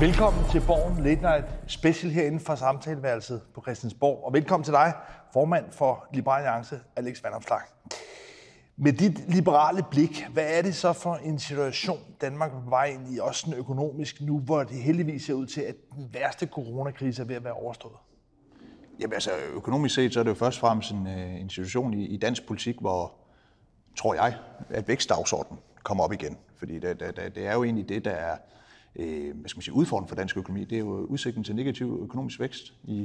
Velkommen til Borgen Late Night Special herinde fra samtaleværelset på Christiansborg. Og velkommen til dig, formand for Liberal Alliance, Alex Van Vandomslag. Med dit liberale blik, hvad er det så for en situation, Danmark er på vej ind i, også den økonomisk nu, hvor det heldigvis ser ud til, at den værste coronakrise er ved at være overstået? Jamen altså, økonomisk set, så er det jo først og fremmest en, øh, en situation i, i dansk politik, hvor, tror jeg, at vækstdagsordenen kommer op igen. Fordi det, det, det er jo egentlig det, der er øh, hvad skal man sige, udfordringen for dansk økonomi. Det er jo udsigten til negativ økonomisk vækst i,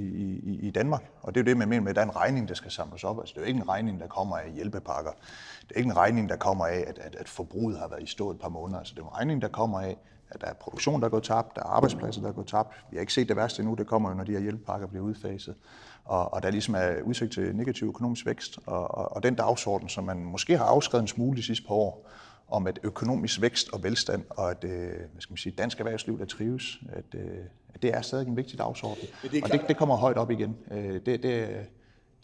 i, i Danmark. Og det er jo det, man mener med, at der er en regning, der skal samles op. Altså, det er jo ikke en regning, der kommer af hjælpepakker. Det er ikke en regning, der kommer af, at, at, at forbruget har været i stå et par måneder. Altså, det er en regning, der kommer af, at der er produktion, der går tabt, der er arbejdspladser, der går tabt. Vi har ikke set det værste endnu, det kommer jo, når de her hjælpepakker bliver udfaset. Og, og der ligesom er udsigt til negativ økonomisk vækst. Og, og, og den dagsorden, som man måske har afskrevet en smule de sidste par år, om at økonomisk vækst og velstand, og at øh, hvad skal man sige, dansk erhvervsliv, der trives, at, øh, at det er stadig en vigtig dagsorden. Det og det, det kommer højt op igen. Det, det,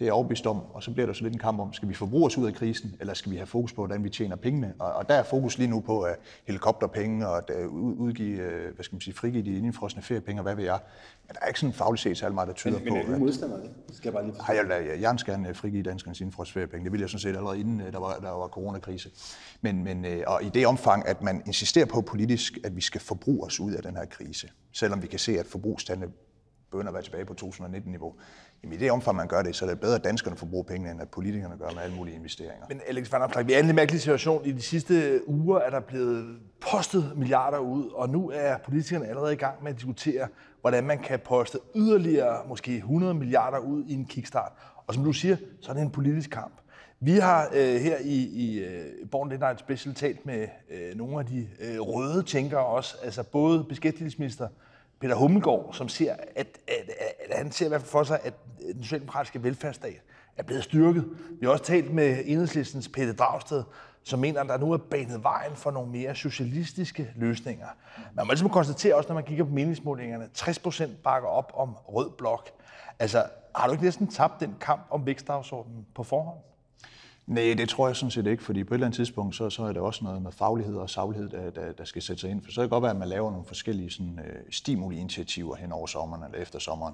det er overbevist om, og så bliver der så lidt en kamp om, skal vi forbruge os ud af krisen, eller skal vi have fokus på, hvordan vi tjener pengene? Og, og der er fokus lige nu på at helikopterpenge og at udgive, øh, hvad skal man sige, frigive de indfrosne feriepenge, og hvad ved jeg. Men der er ikke sådan fagligt set særlig meget, der tyder men, på. Men er du modstander det? Skal jeg bare lige Nej, jeg vil jeg, jeg gerne frigive danskernes indfrosne feriepenge. Det ville jeg sådan set allerede inden øh, der var, der var coronakrise. Men, men øh, og i det omfang, at man insisterer på politisk, at vi skal forbruge os ud af den her krise, selvom vi kan se, at forbrugsstandene begynder at være tilbage på 2019-niveau. Jamen i det omfang, man gør det, så er det bedre, at danskerne får brug pengene, end at politikerne gør med alle mulige investeringer. Men Alex Van Opslag, vi er i en mærkelig situation. I de sidste uger er der blevet postet milliarder ud, og nu er politikerne allerede i gang med at diskutere, hvordan man kan poste yderligere måske 100 milliarder ud i en kickstart. Og som du siger, så er det en politisk kamp. Vi har øh, her i, i øh, Born Late Night Special talt med øh, nogle af de øh, røde tænkere også, altså både beskæftigelsesminister Peter Hummelgaard, som ser, at, at, at, at han ser i hvert fald for sig, at den socialdemokratiske velfærdsstat er blevet styrket. Vi har også talt med enhedslistens Peter Dragsted, som mener, at der nu er banet vejen for nogle mere socialistiske løsninger. Man må ligesom konstatere også, når man kigger på meningsmålingerne, 60 procent bakker op om rød blok. Altså, har du ikke næsten tabt den kamp om vækstdagsordenen på forhånd? Nej, det tror jeg sådan set ikke, fordi på et eller andet tidspunkt, så, så er det også noget med faglighed og saglighed, der, der, der skal sætte sig ind. For så kan det godt være, at man laver nogle forskellige sådan, øh, stimuli-initiativer hen over sommeren eller efter sommeren.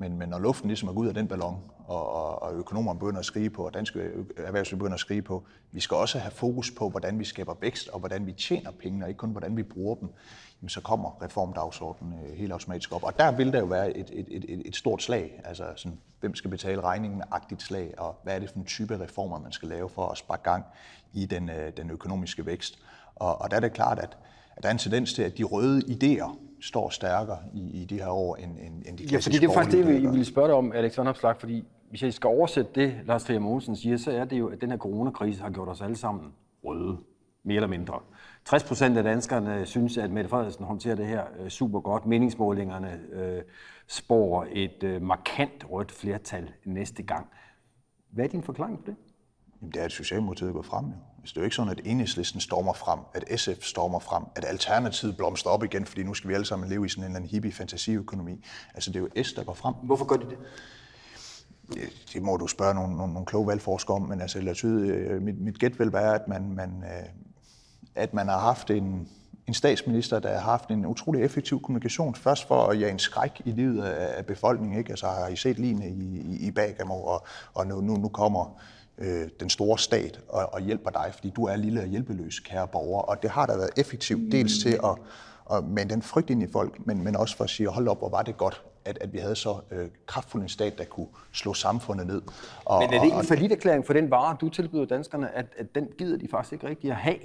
Men, men når luften ligesom er gået ud af den ballon, og, og, og økonomerne begynder at skrige på, og danske erhvervsliv begynder at skrige på, vi skal også have fokus på, hvordan vi skaber vækst, og hvordan vi tjener penge, og ikke kun hvordan vi bruger dem, jamen, så kommer reformdagsordenen øh, helt automatisk op. Og der vil der jo være et, et, et, et stort slag, altså sådan, hvem skal betale regningen, agtigt slag, og hvad er det for en type reformer, man skal lave for at sparke gang i den, øh, den økonomiske vækst. Og, og der er det klart, at, at der er en tendens til, at de røde idéer, står stærkere i, i de her år, end, end, end de klassiske Ja, fordi det er faktisk det, vi vil spørge dig om, Alex Van Opslag, fordi hvis jeg skal oversætte det, Lars Trier Mogensen siger, så er det jo, at den her coronakrise har gjort os alle sammen røde, mere eller mindre. 60 procent af danskerne synes, at Mette Frederiksen håndterer det her øh, super godt. Meningsmålingerne øh, spår et øh, markant rødt flertal næste gang. Hvad er din forklaring på det? Jamen, det er, at Socialdemokratiet går frem. Jo. Altså, det er jo ikke sådan, at enhedslisten stormer frem, at SF stormer frem, at Alternativet blomster op igen, fordi nu skal vi alle sammen leve i sådan en eller anden hippie fantasiøkonomi. Altså, det er jo S, der går frem. Hvorfor gør de det? Det, må du spørge nogle, nogle, nogle kloge valgforskere om, men altså, tyde, øh, mit, mit gæt vil være, at man, man, øh, at man har haft en, en statsminister, der har haft en utrolig effektiv kommunikation. Først for at jage en skræk i livet af befolkningen. Ikke? Altså har I set lignende i, i, i Bagamo, og, og nu, nu, nu kommer øh, den store stat og, og hjælper dig, fordi du er lille og hjælpeløs, kære borger. Og det har da været effektivt, dels til at, at med den frygt ind i folk, men, men også for at sige, hold op, hvor var det godt, at, at vi havde så øh, kraftfuld en stat, der kunne slå samfundet ned. Og, men er det ikke en forlitterklæring for den vare, du tilbyder danskerne, at, at den gider de faktisk ikke rigtig at have?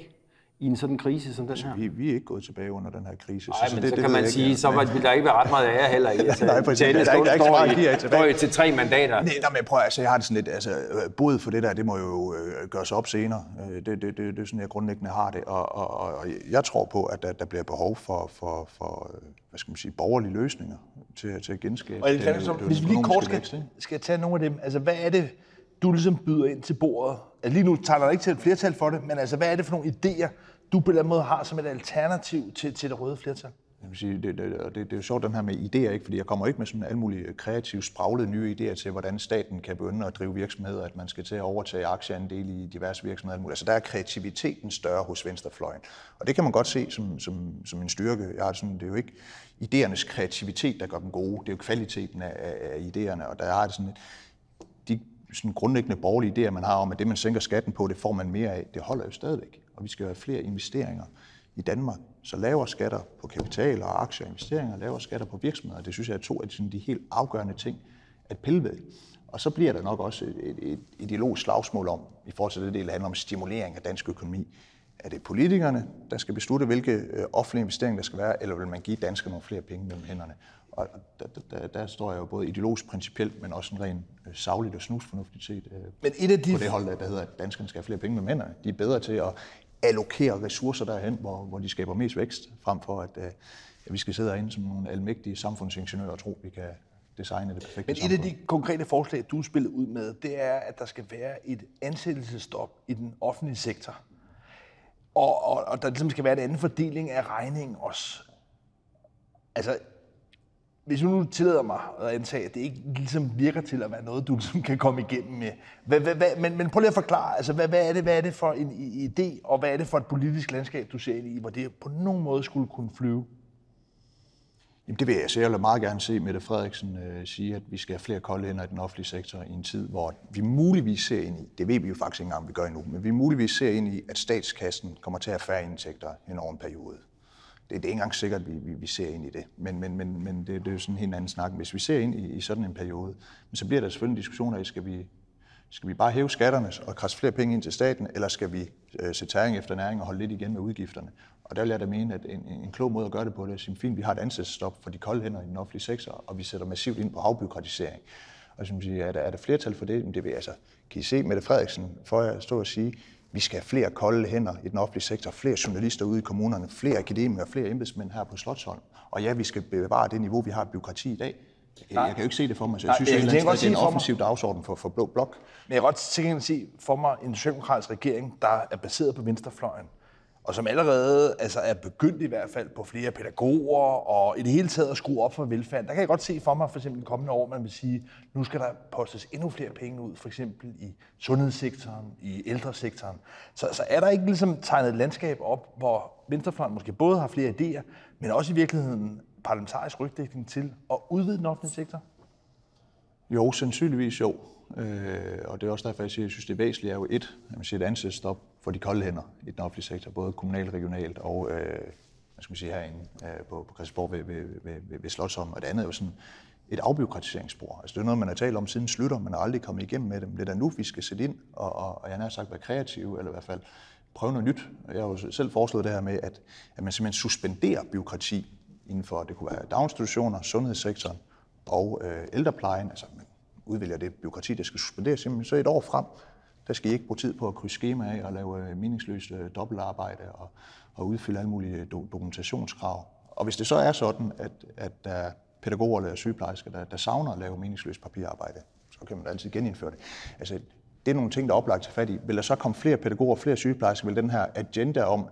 I en sådan krise som den altså, her? Vi, vi er ikke gået tilbage under den her krise. Nej, så, men det, så det, kan man sige, så vil der ikke være ret meget ære heller i. Altså, nej, præcis. Det, der, er, der er ikke så meget tilbage. til tre mandater. Nej, nej, men prøv altså, jeg har det sådan lidt, altså, både for det der, det må jo øh, gøres op senere. Øh, det, det, det, det er sådan, jeg grundlæggende har det. Og, og, og jeg tror på, at der, der bliver behov for, for, for øh, hvad skal man sige, borgerlige løsninger til, til at genskabe og det, det, det, Hvis vi lige kort skal, skal tage nogle af dem, altså hvad er det, du ligesom byder ind til bordet? Altså, lige nu taler der ikke til et flertal for det, men altså hvad er det for nogle idéer, du på den måde har som et alternativ til, til det røde flertal? jeg vil sige, det, det, det, det er jo sjovt den her med idéer, ikke? fordi jeg kommer ikke med sådan alle mulige kreative, spraglede nye idéer til, hvordan staten kan begynde at drive virksomheder, at man skal til at overtage aktieandel i diverse virksomheder. Altså der er kreativiteten større hos venstrefløjen. Og det kan man godt se som, som, som en styrke. Jeg har sådan, det er jo ikke idéernes kreativitet, der gør dem gode, det er jo kvaliteten af, af, af idéerne, og der er det sådan, sådan grundlæggende borgerlige idéer, man har om, at det, man sænker skatten på, det får man mere af, det holder jo stadigvæk. Og vi skal have flere investeringer i Danmark. Så lavere skatter på kapital og aktier og investeringer, lavere skatter på virksomheder, det synes jeg er to af de, de helt afgørende ting at pille ved. Og så bliver der nok også et, et, et ideologisk slagsmål om, i forhold til det, der handler om stimulering af dansk økonomi. Er det politikerne, der skal beslutte, hvilke øh, offentlige investeringer der skal være, eller vil man give danskerne nogle flere penge mellem hænderne? Og der, der, der står jeg jo både ideologisk principielt, men også en ren øh, sagligt og snusfornuftigt set øh, men et af de... på det hold, der hedder, at danskerne skal have flere penge mellem hænderne. De er bedre til at allokere ressourcer derhen, hvor, hvor de skaber mest vækst, frem for at, at vi skal sidde herinde som nogle almægtige samfundsingeniører og tro, vi kan designe det perfekte Men et samfund. af de konkrete forslag, du spillet ud med, det er, at der skal være et ansættelsestop i den offentlige sektor. Og, og, og der ligesom skal være en anden fordeling af regningen også. Altså, hvis du nu tillader mig at antage, at det ikke ligesom virker til at være noget, du ligesom kan komme igennem med. Hvad, hvad, hvad, men, men prøv lige at forklare, altså, hvad, hvad, er det, hvad er det for en idé, og hvad er det for et politisk landskab, du ser ind i, hvor det på nogen måde skulle kunne flyve? Jamen det vil jeg, så jeg vil meget gerne se Mette Frederiksen øh, sige, at vi skal have flere kolde hænder i den offentlige sektor i en tid, hvor vi muligvis ser ind i, det ved vi jo faktisk ikke engang, vi gør endnu, men vi muligvis ser ind i, at statskassen kommer til at have færre indtægter hen over en periode. Det, det er ikke engang sikkert, at vi, vi, vi ser ind i det, men, men, men, men det, det er jo sådan en helt anden snak. Hvis vi ser ind i, i sådan en periode, men så bliver der selvfølgelig en diskussion af, skal vi, skal vi bare hæve skatterne og krasse flere penge ind til staten, eller skal vi øh, sætte tæring efter næring og holde lidt igen med udgifterne? Og der vil jeg da mene, at en, en klog måde at gøre det på, det er at sige, fint, vi har et ansættelsestop for de kolde hænder i den offentlige sektor, og vi sætter massivt ind på afbyråkratisering. Og som siger, er der, er der flertal for det? Men det vil altså, kan I se Mette Frederiksen, for at stå og sige, vi skal have flere kolde hænder i den offentlige sektor, flere journalister ude i kommunerne, flere akademikere, flere embedsmænd her på Slottholm. Og ja, vi skal bevare det niveau, vi har i byråkrati i dag. Jeg, jeg kan jo ikke se det for mig, så jeg Nej, synes, jeg at kan godt det er en sige mig- offensiv dagsorden for, for Blå Blok. Men jeg kan godt tænke at se for mig en socialdemokratisk regering, der er baseret på venstrefløjen, og som allerede altså er begyndt i hvert fald på flere pædagoger, og i det hele taget at skrue op for velfærd. Der kan jeg godt se for mig for eksempel i kommende år, man vil sige, nu skal der postes endnu flere penge ud, for eksempel i sundhedssektoren, i ældresektoren. Så, så er der ikke ligesom tegnet et landskab op, hvor venstrefløjen måske både har flere idéer, men også i virkeligheden parlamentarisk rygdækning til at udvide den offentlige sektor? Jo, sandsynligvis jo. Øh, og det er også derfor, jeg siger, at jeg synes, det væsentlige er jo et, at man siger et ansættelsestop for de kolde hænder i den offentlige sektor, både kommunalt, regionalt og øh, hvad skal man sige, herinde øh, på, på Christiansborg ved, ved, ved, ved, ved Slottsholm. Og det andet er jo sådan et afbiokratiseringsspor. Altså det er noget, man har talt om siden slutter, man har aldrig kommet igennem med det. Men det er da nu, vi skal sætte ind, og, og, og jeg har sagt være kreative, eller i hvert fald prøve noget nyt. Og Jeg har jo selv foreslået det her med, at, at man simpelthen suspenderer byråkrati inden for, det kunne være daginstitutioner, sundhedssektoren og øh, ældreplejen. Altså man udvælger det byråkrati, der skal suspenderes, simpelthen så et år frem, der skal I ikke bruge tid på at krydse schema af og lave øh, meningsløst øh, dobbeltarbejde og, og udfylde alle mulige øh, do- dokumentationskrav. Og hvis det så er sådan, at, at der er pædagoger eller sygeplejersker, der, der savner at lave meningsløst papirarbejde, så kan man altid genindføre det. Altså, det er nogle ting, der er oplagt til fat i. Vil der så komme flere pædagoger, og flere sygeplejersker, vil den her agenda om,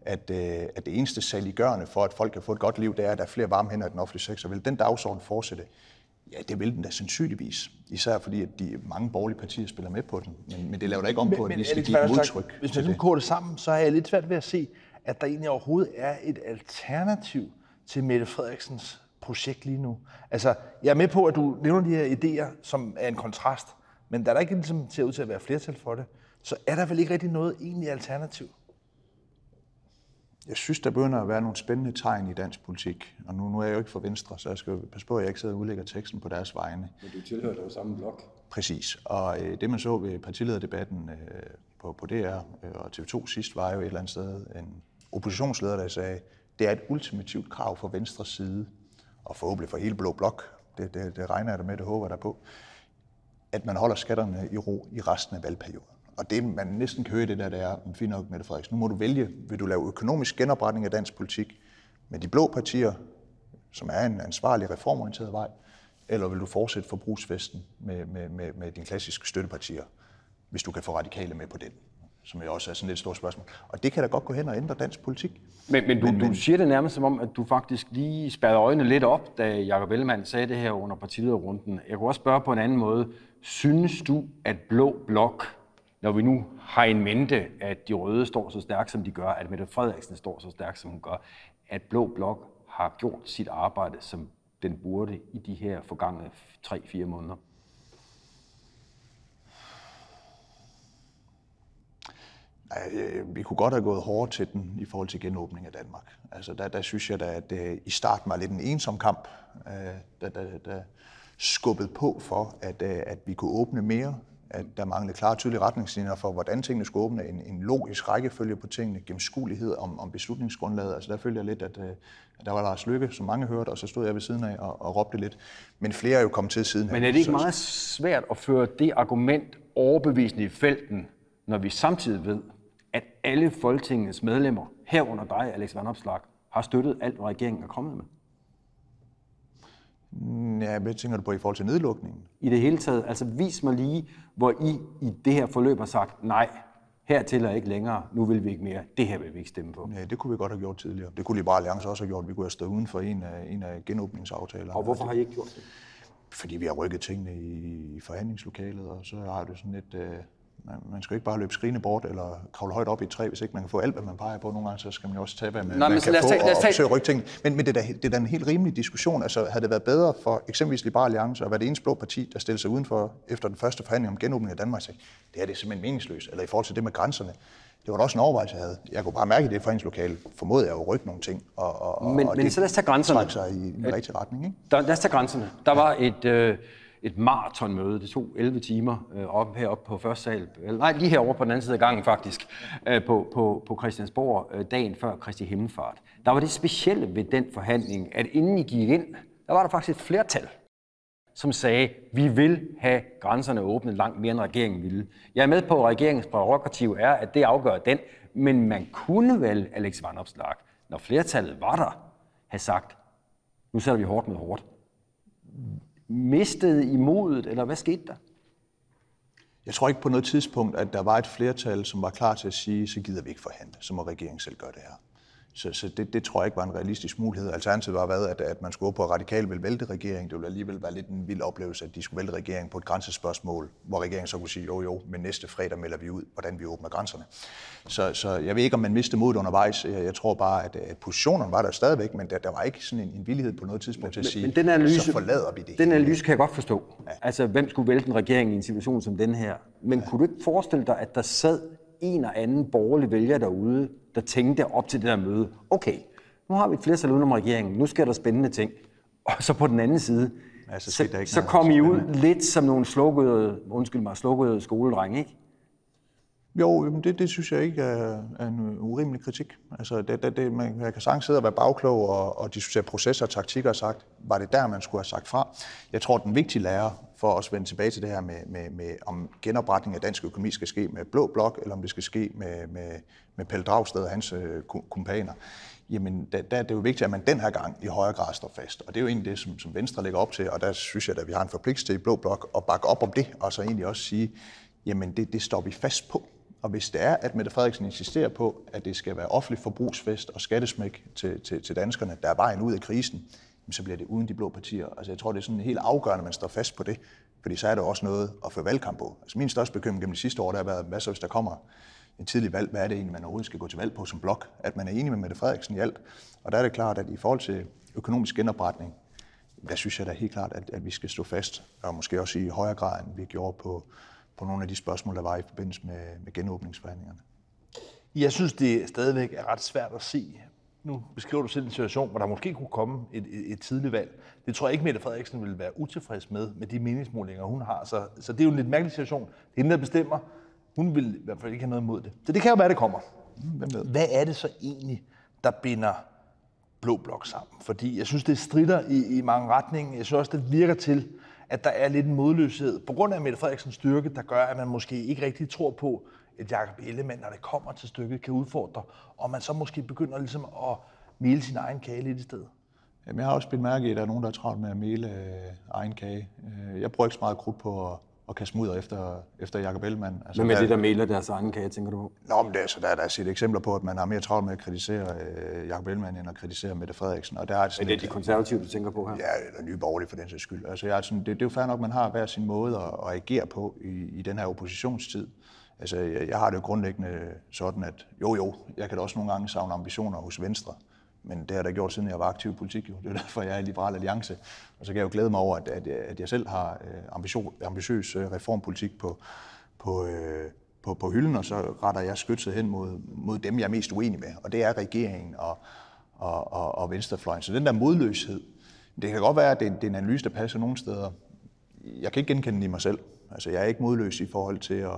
at, øh, at det eneste saliggørende for, at folk kan få et godt liv, det er, at der er flere varme hænder i den offentlige sektor, vil den dagsorden fortsætte? Ja, det vil den da sandsynligvis. Især fordi, at de mange borgerlige partier spiller med på den. Men, men det laver da ikke om på, at vi skal give modtryk Hvis man nu det. koger det sammen, så er jeg lidt svært ved at se, at der egentlig overhovedet er et alternativ til Mette Frederiksens projekt lige nu. Altså, jeg er med på, at du nævner de her idéer, som er en kontrast, men da der ikke ligesom ser ud til at være flertal for det, så er der vel ikke rigtig noget egentlig alternativ. Jeg synes, der begynder at være nogle spændende tegn i dansk politik. Og nu, nu er jeg jo ikke for Venstre, så jeg skal jo passe på, at jeg ikke sidder og udlægger teksten på deres vegne. Men du tilhører jo samme blok. Præcis. Og øh, det, man så ved partilederdebatten øh, på, på DR øh, og TV2 sidst, var jo et eller andet sted en oppositionsleder, der sagde, det er et ultimativt krav fra Venstres side, og forhåbentlig for hele Blå Blok, det, det, det regner jeg da med, det håber jeg der på, at man holder skatterne i ro i resten af valgperioden. Og det, man næsten kan høre det der, det er, men fint nok, Mette Frederiksen, nu må du vælge, vil du lave økonomisk genopretning af dansk politik med de blå partier, som er en ansvarlig reformorienteret vej, eller vil du fortsætte forbrugsfesten med, med, med, med dine klassiske støttepartier, hvis du kan få radikale med på den? som jo også er sådan et stort spørgsmål. Og det kan da godt gå hen og ændre dansk politik. Men, men, du, men, du siger det nærmest som om, at du faktisk lige spærrede øjnene lidt op, da Jacob Ellemann sagde det her under partilederrunden. Jeg kunne også spørge på en anden måde. Synes du, at Blå Blok, når vi nu har en mente, at de røde står så stærkt, som de gør, at Mette Frederiksen står så stærkt, som hun gør, at Blå Blok har gjort sit arbejde, som den burde i de her forgangne 3-4 måneder? Øh, vi kunne godt have gået hårdt til den i forhold til genåbning af Danmark. Altså der, der synes jeg, at det i starten var lidt en ensom kamp, øh, der, der, der skubbede på for, at, at vi kunne åbne mere, at der manglede klare tydelige retningslinjer for, hvordan tingene skulle åbne, en, en logisk rækkefølge på tingene, gennemskuelighed om, om beslutningsgrundlaget. Altså der følte jeg lidt, at, at der var Lars Lykke, som mange hørte, og så stod jeg ved siden af og, og råbte lidt. Men flere er jo kommet til siden. Men er det ikke meget svært at føre det argument overbevisende i felten, når vi samtidig ved, at alle Folketingets medlemmer, herunder dig, Alex Van Opslag, har støttet alt, hvad regeringen er kommet med? Ja, hvad tænker du på i forhold til nedlukningen? I det hele taget. Altså vis mig lige, hvor I i det her forløb har sagt, nej, hertil er ikke længere, nu vil vi ikke mere, det her vil vi ikke stemme på. Ja, det kunne vi godt have gjort tidligere. Det kunne Liberale Alliance også have gjort. Vi kunne have stået uden for en af, en af genåbningsaftalerne. Og hvorfor har I ikke gjort det? Fordi vi har rykket tingene i, i forhandlingslokalet, og så har det sådan et... Øh, man, man skal ikke bare løbe skrigende bort eller kravle højt op i et træ, hvis ikke man kan få alt, hvad man peger på. Nogle gange så skal man jo også tage, hvad man, Nå, man kan få tage- og forsøge at rykke ting. Men, men det, er da, det er da en helt rimelig diskussion. Altså, havde det været bedre for eksempelvis Liberale Alliance at være det eneste blå parti, der stillede sig udenfor efter den første forhandling om genåbning af Danmark, sagde, det her det er simpelthen meningsløst. Eller i forhold til det med grænserne. Det var da også en overvejelse, jeg havde. Jeg kunne bare mærke i det forhandlingslokale, formodede jeg at rykke nogle ting. Og, og, Men- og men så lad os tage grænserne. sig i den rigtige retning. Ikke? Der, lad os tage grænserne. Der var et, øh, et maratonmøde. Det tog 11 timer øh, op heroppe på første sal. Eller, nej, lige herovre på den anden side af gangen faktisk. Øh, på, på, på Christiansborg øh, dagen før Kristi Himmelfart. Der var det specielle ved den forhandling, at inden I gik ind, der var der faktisk et flertal, som sagde, vi vil have grænserne åbnet langt mere, end regeringen ville. Jeg er med på, at regeringens prerogativ er, at det afgør den, men man kunne vel, Alex Van Opslag, når flertallet var der, have sagt, nu sætter vi hårdt med hårdt. Mistede I modet, eller hvad skete der? Jeg tror ikke på noget tidspunkt, at der var et flertal, som var klar til at sige, så gider vi ikke forhandle, så må regeringen selv gøre det her. Så, så det, det tror jeg ikke var en realistisk mulighed. Alternativet var været, at, at man skulle på, at radikal vil vælte regeringen. Det ville alligevel være lidt en vild oplevelse, at de skulle vælte regeringen på et grænsespørgsmål, hvor regeringen så kunne sige, jo jo, men næste fredag melder vi ud, hvordan vi åbner grænserne. Så, så jeg ved ikke, om man mistede modet undervejs. Jeg, jeg tror bare, at, at positionerne var der stadigvæk, men der, der var ikke sådan en, en villighed på noget tidspunkt til at sige, Men den analyse, så forlader vi det. Den analyse kan jeg godt forstå. Ja. Altså, hvem skulle vælte en regering i en situation som den her? Men ja. kunne du ikke forestille dig, at der sad en og anden borgerlig vælger derude, der tænkte op til det der møde, okay, nu har vi et flertal udenom regeringen, nu sker der spændende ting. Og så på den anden side, Ja, så der ikke så kom I ud lidt som nogle slukkede, undskyld mig, slukkede skoledrenge, ikke? Jo, det, det synes jeg ikke er, er en urimelig kritik. Altså, det, det, det, man, man kan sagtens sidde og være bagklog og, og diskutere processer og taktikker og sagt, var det der, man skulle have sagt fra? Jeg tror, den vigtige lærer for at vende tilbage til det her med, med, med om genopretning af dansk økonomi skal ske med blå blok, eller om det skal ske med, med, med Pelle Dragsted og hans øh, kumpaner. Jamen, der, der er det jo vigtigt, at man den her gang i højere grad står fast. Og det er jo egentlig det, som, som Venstre lægger op til, og der synes jeg, at vi har en forpligtelse i blå blok at bakke op om det, og så egentlig også sige, jamen det, det står vi fast på. Og hvis det er, at Mette Frederiksen insisterer på, at det skal være offentlig forbrugsfest og skattesmæk til, til, til danskerne, der er vejen ud af krisen, så bliver det uden de blå partier. Altså jeg tror, det er sådan helt afgørende, at man står fast på det, fordi så er der også noget at føre valgkamp på. Altså min største bekymring gennem de sidste år, der har været, hvad så hvis der kommer en tidlig valg, hvad er det egentlig, man overhovedet skal gå til valg på som blok? At man er enig med Mette Frederiksen i alt. Og der er det klart, at i forhold til økonomisk genopretning, der synes jeg da helt klart, at, at vi skal stå fast, og måske også i højere grad, end vi gjorde på, på nogle af de spørgsmål, der var i forbindelse med, med genåbningsforhandlingerne. Jeg synes, det stadigvæk er ret svært at se. Nu beskriver du selv en situation, hvor der måske kunne komme et, et, et tidligt valg. Det tror jeg ikke, Mette Frederiksen vil være utilfreds med, med de meningsmålinger, hun har. Så, så det er jo en lidt mærkelig situation. Det er hende, der bestemmer. Hun vil i hvert fald ikke have noget imod det. Så det kan jo være, det kommer. Hvem ved? Hvad er det så egentlig, der binder Blå Blok sammen? Fordi jeg synes, det strider i, i mange retninger. Jeg synes også, det virker til, at der er lidt en modløshed. På grund af Mette Frederiksens styrke, der gør, at man måske ikke rigtig tror på, at Jacob Ellemann, når det kommer til stykket, kan udfordre. Og man så måske begynder ligesom at male sin egen kage lidt i stedet. Jamen, jeg har også bidt mærke i, at der er nogen, der er travlt med at male øh, egen kage. Øh, jeg bruger ikke så meget krudt på at, at kaste mudder efter, efter Jacob Ellemann. Altså, Men med der- det, der melder deres egen kage, tænker du på? Nå, men det, er, så der er der set eksempler på, at man har mere travlt med at kritisere øh, Jacob Ellemann, end at kritisere Mette Frederiksen. Og der er det Er sådan det et- de konservative, du tænker på her? Ja, eller nye borgerlige for den sags skyld. Altså, jeg er sådan, det, det er jo fair nok, at man har hver sin måde at, at agere på i, i den her oppositionstid. Altså, jeg, jeg har det jo grundlæggende sådan, at jo jo, jeg kan da også nogle gange savne ambitioner hos Venstre. Men det har jeg da gjort, siden jeg var aktiv i politik. Jo. Det er derfor, jeg er i Liberal Alliance. Og så kan jeg jo glæde mig over, at, at, jeg- at jeg selv har øh, ambition, ambitiøs øh, reformpolitik på, på, øh, på, på hylden, og så retter jeg skytset hen mod, mod dem, jeg er mest uenig med. Og det er regeringen og, og, og, og venstrefløjen. Så den der modløshed, det kan godt være, at det, det er en analyse, der passer nogle steder. Jeg kan ikke genkende den i mig selv. Altså, jeg er ikke modløs i forhold til at,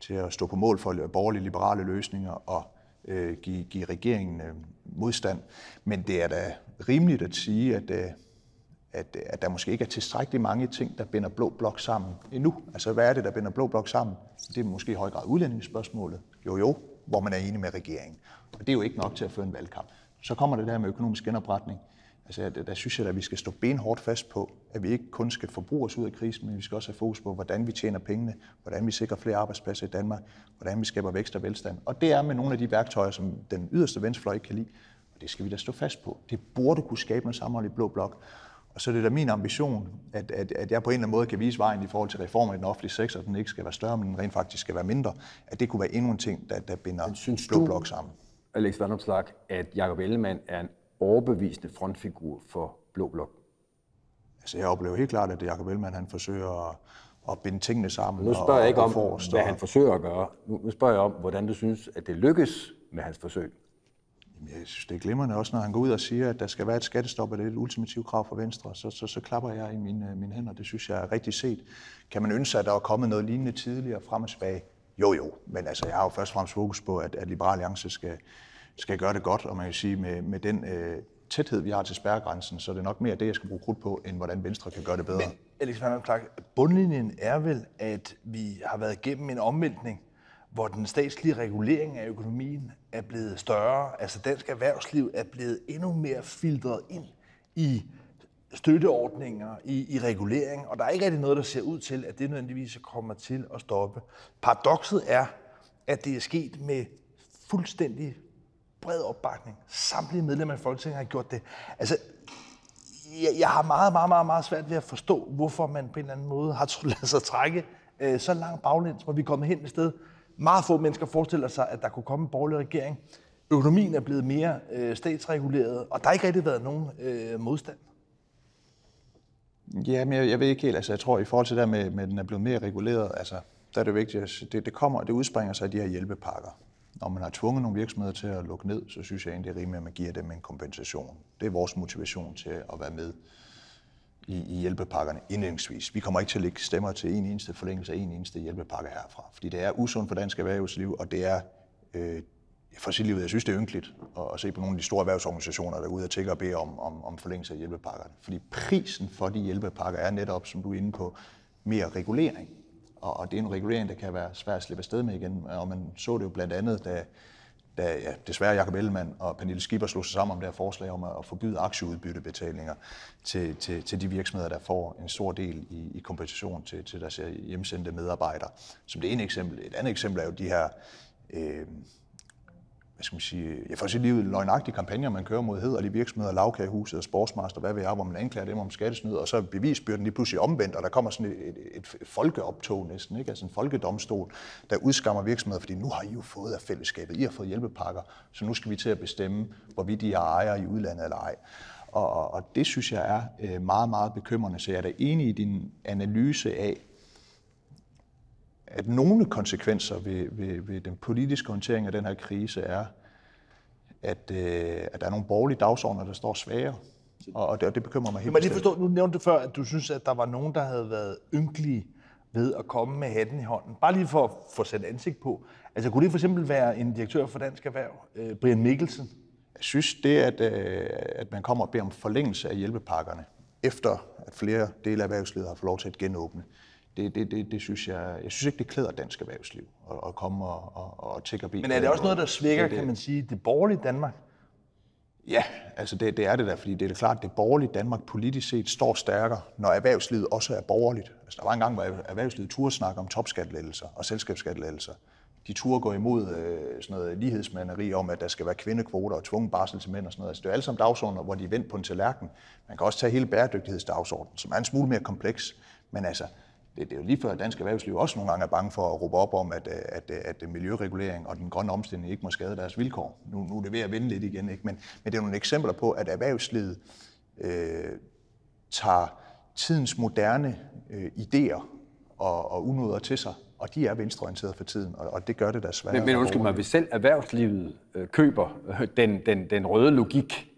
til at stå på mål for borgerlige liberale løsninger og øh, give, give regeringen øh, modstand. Men det er da rimeligt at sige, at, øh, at, at der måske ikke er tilstrækkeligt mange ting, der binder blå blok sammen endnu. Altså, hvad er det, der binder blå blok sammen? Det er måske i høj grad udlændingsspørgsmålet. Jo, jo, hvor man er enig med regeringen. Og det er jo ikke nok til at føre en valgkamp. Så kommer det der med økonomisk genopretning. Altså, der, der synes jeg, at vi skal stå benhårdt fast på, at vi ikke kun skal forbruge os ud af krisen, men vi skal også have fokus på, hvordan vi tjener pengene, hvordan vi sikrer flere arbejdspladser i Danmark, hvordan vi skaber vækst og velstand. Og det er med nogle af de værktøjer, som den yderste venstrefløj ikke kan lide. Og det skal vi da stå fast på. Det burde kunne skabe noget sammenhold i blå blok. Og så er det da min ambition, at, at, at jeg på en eller anden måde kan vise vejen i forhold til reformer i den offentlige sektor, at den ikke skal være større, men den rent faktisk skal være mindre. At det kunne være endnu en ting, der, der binder synes blå du- blok sammen. Alex Vanopslag, at Jacob Ellemann er en overbevisende frontfigur for Blå Blok. Altså, jeg oplever helt klart, at Jacob Ellemann han forsøger at, at binde tingene sammen. Nu og- spørger jeg og ikke gå om, forrest, hvad han forsøger at gøre. Nu nu spørger jeg om, hvordan du synes, at det lykkes med hans forsøg. Jamen, Jeg synes, det er glimrende også, når han går ud og siger, at der skal være et skattestop, og det er et ultimativt krav fra Venstre, så, så, så klapper jeg i mine, mine hænder. Det synes jeg er rigtig set. Kan man ønske at der var kommet noget lignende tidligere frem og tilbage? Jo, jo. Men altså, jeg har jo først og fremmest fokus på, at, at Liberal Alliance skal, skal gøre det godt, og man kan sige, med, med den øh, tæthed, vi har til spærregrænsen, så er det nok mere det, jeg skal bruge krudt på, end hvordan Venstre kan gøre det bedre. Men Alex Van Clark, bundlinjen er vel, at vi har været igennem en omvæltning, hvor den statslige regulering af økonomien er blevet større. Altså dansk erhvervsliv er blevet endnu mere filtreret ind i støtteordninger, i, i regulering, og der er ikke rigtig noget, der ser ud til, at det nødvendigvis kommer til at stoppe. Paradokset er, at det er sket med fuldstændig bred opbakning. Samtlige medlemmer af Folketinget har gjort det. Altså, jeg, jeg har meget, meget, meget, meget svært ved at forstå, hvorfor man på en eller anden måde har ladet sig trække øh, så langt baglæns, hvor vi er kommet hen et sted. Meget få mennesker forestiller sig, at der kunne komme en borgerlig regering. Økonomien er blevet mere øh, statsreguleret, og der har ikke rigtig været nogen øh, modstand. Ja, men jeg, jeg ved ikke helt, altså jeg tror i forhold til det der med, med at den er blevet mere reguleret, altså der er det vigtigt, at det, det kommer, det udspringer sig af de her hjælpepakker. Når man har tvunget nogle virksomheder til at lukke ned, så synes jeg egentlig, det er rimeligt, at man giver dem en kompensation. Det er vores motivation til at være med i, i hjælpepakkerne indlændingsvis. Vi kommer ikke til at lægge stemmer til en eneste forlængelse af en eneste hjælpepakke herfra, fordi det er usundt for dansk erhvervsliv, og det er øh, for sit liv, jeg synes, det er ynkeligt at, at se på nogle af de store erhvervsorganisationer, der er ude og tække og bede om, om, om forlængelse af hjælpepakkerne. Fordi prisen for de hjælpepakker er netop, som du er inde på, mere regulering. Og, og det er en regulering, der kan være svær at slippe afsted med igen. Og man så det jo blandt andet, da, da ja, desværre Jacob Ellemann og Pernille Skipper slog sig sammen om det her forslag om at, at forbyde aktieudbyttebetalinger til, til, til de virksomheder, der får en stor del i, i kompensation til, til deres hjemsendte medarbejdere. Som det ene eksempel. Et andet eksempel er jo de her øh, hvad skal man sige, jeg får sige liv løgnagtige kampagner, man kører mod hederlige virksomheder, lavkagehuset og sportsmaster, hvad ved jeg, hvor man anklager dem om skattesnyd, og så er bevisbyrden lige pludselig omvendt, og der kommer sådan et, et, et folkeoptog næsten, ikke? altså en folkedomstol, der udskammer virksomheder, fordi nu har I jo fået af fællesskabet, I har fået hjælpepakker, så nu skal vi til at bestemme, hvorvidt de er ejere i udlandet eller ej. Og, og, og det synes jeg er øh, meget, meget bekymrende, så jeg er da enig i din analyse af, at nogle konsekvenser ved, ved, ved den politiske håndtering af den her krise er, at, øh, at der er nogle borgerlige dagsordner, der står svagere. Og, og det, og det bekymrer mig helt må lige forstå, nu nævnte du før, at du synes, at der var nogen, der havde været ynkelige ved at komme med hatten i hånden. Bare lige for at få sat ansigt på. Altså kunne det for eksempel være en direktør for Dansk Erhverv, øh, Brian Mikkelsen, Jeg synes, det, at, øh, at man kommer og beder om forlængelse af hjælpepakkerne, efter at flere dele af erhvervslivet har fået lov til at genåbne, det, det, det, det synes jeg, jeg synes ikke, det klæder dansk erhvervsliv at, at komme og, og, og tække og Men er det også noget, der svækker, kan man sige, det borgerlige Danmark? Ja, altså det, det er det der, fordi det er klart, at det borgerlige Danmark politisk set står stærkere, når erhvervslivet også er borgerligt. Altså der var en gang, hvor erhvervslivet turde snakke om topskattelettelser og selskabsskattelettelser. De turde gå imod øh, sådan noget lighedsmanderi om, at der skal være kvindekvoter og tvungen barsel til mænd og sådan noget. Altså det er alle sammen dagsordner, hvor de er vendt på en tallerken. Man kan også tage hele bæredygtighedsdagsordenen, som er en smule mere kompleks. Men altså, det, det er jo lige før, at dansk erhvervsliv også nogle gange er bange for at råbe op om, at, at, at miljøregulering og den grønne omstilling ikke må skade deres vilkår. Nu, nu er det ved at vende lidt igen, ikke? Men, men det er nogle eksempler på, at erhvervslivet øh, tager tidens moderne øh, idéer og, og unoder til sig, og de er venstreorienterede for tiden, og, og det gør det da svært. Men, men undskyld mig, hvis selv erhvervslivet øh, køber øh, den, den, den røde logik,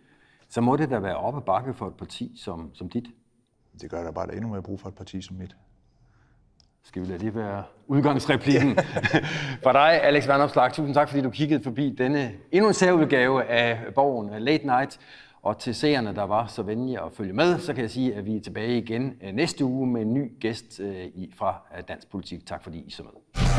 så må det da være oppe bakke for et parti som, som dit. Det gør der bare, der endnu mere brug for et parti som mit. Skal vi lade det være udgangsreplikken for dig, Alex Vandopslag. Tusind tak, fordi du kiggede forbi denne endnu en særudgave af Borgen Late Night. Og til seerne, der var så venlige at følge med, så kan jeg sige, at vi er tilbage igen øh, næste uge med en ny gæst øh, fra øh, Dansk Politik. Tak fordi I så med.